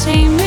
same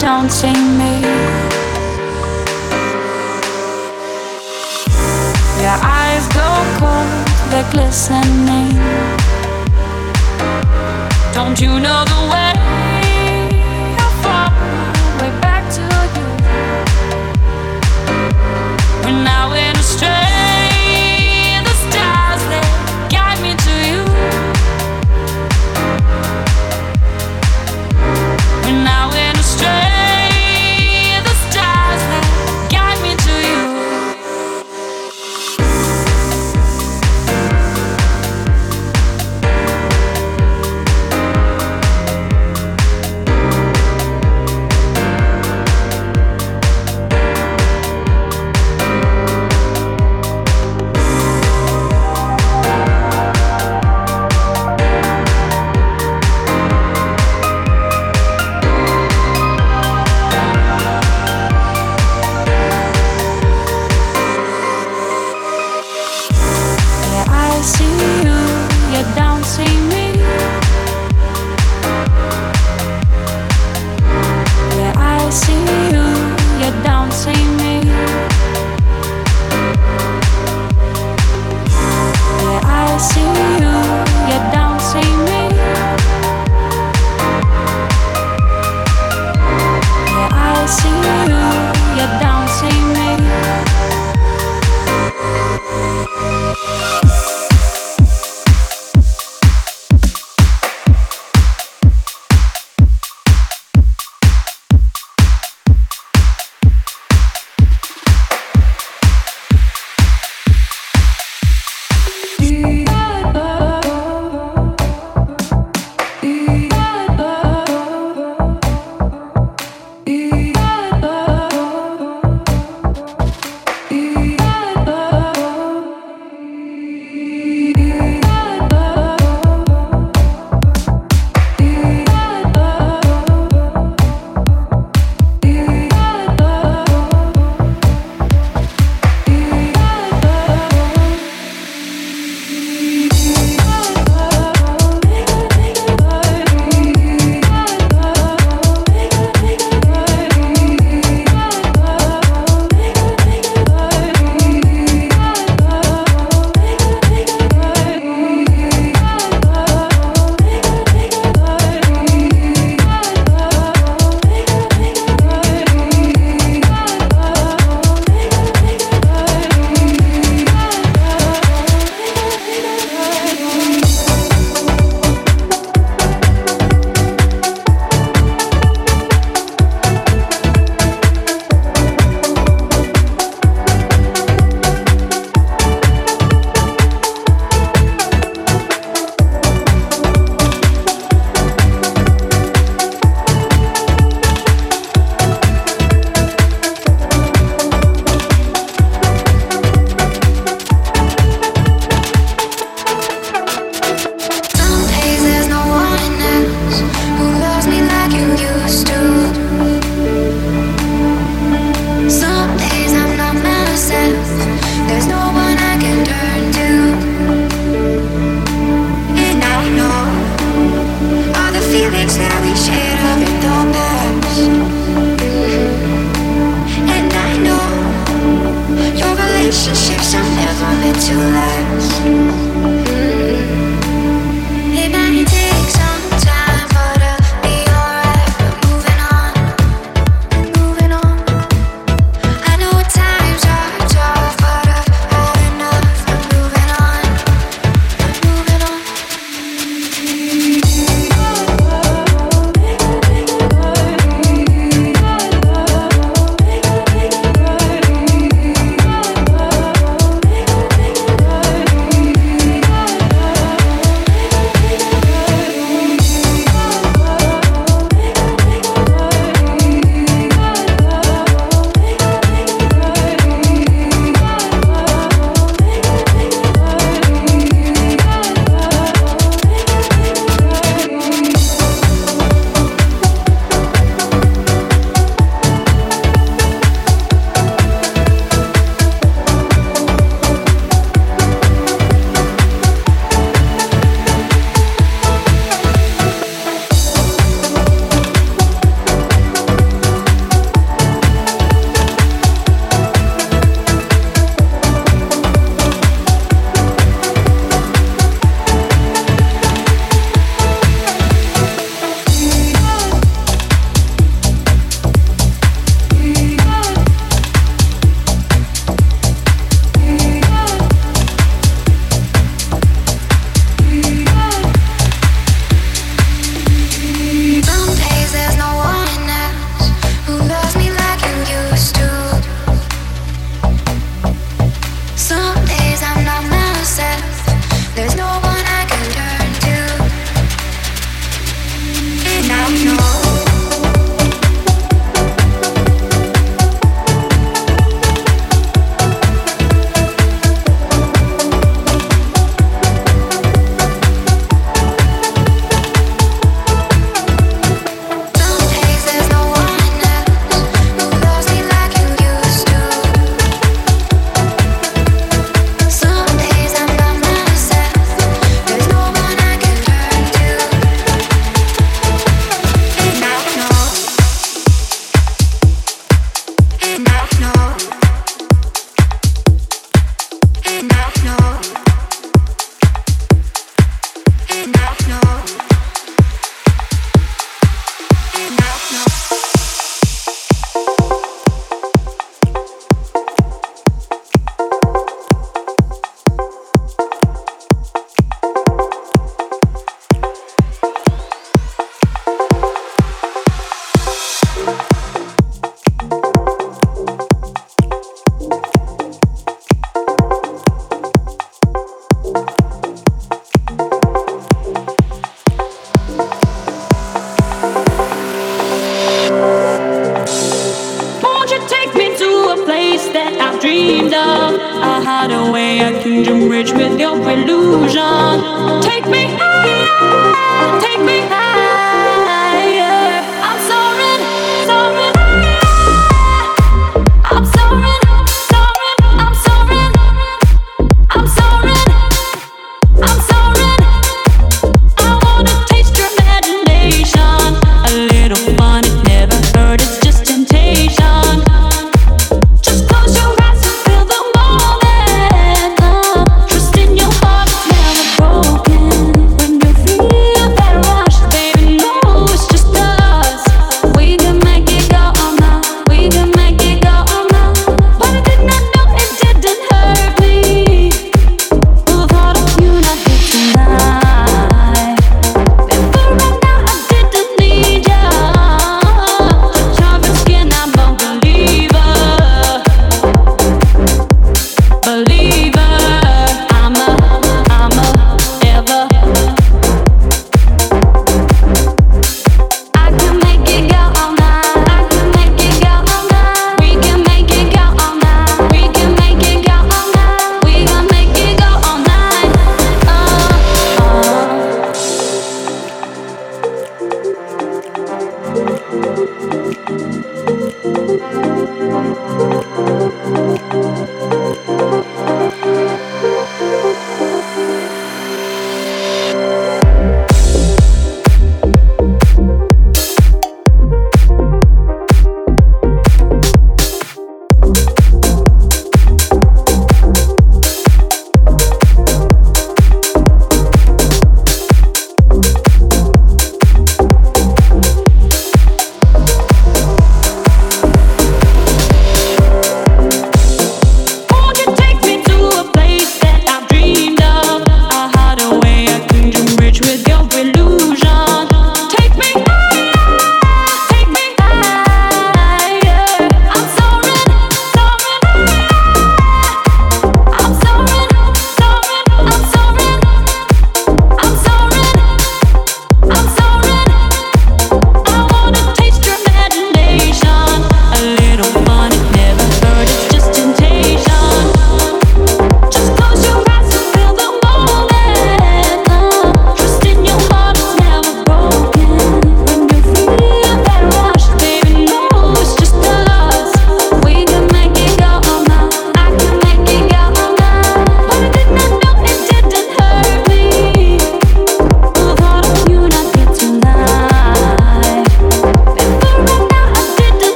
daunting me. Your eyes go cold, they're glistening. Don't you know the way? and I'm rich with your illusion. Take me higher, take me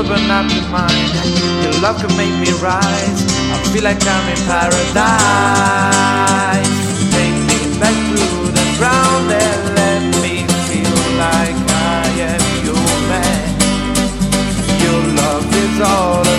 shoulder but not to Your love can make me rise. I feel like I'm in paradise. Take me back to the ground and let me feel like I am your man. Your love is all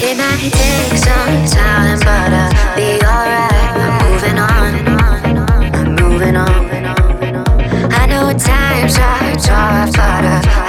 It might take some time, but I'll be alright. I'm moving on, I'm moving on. I know times are tough, but I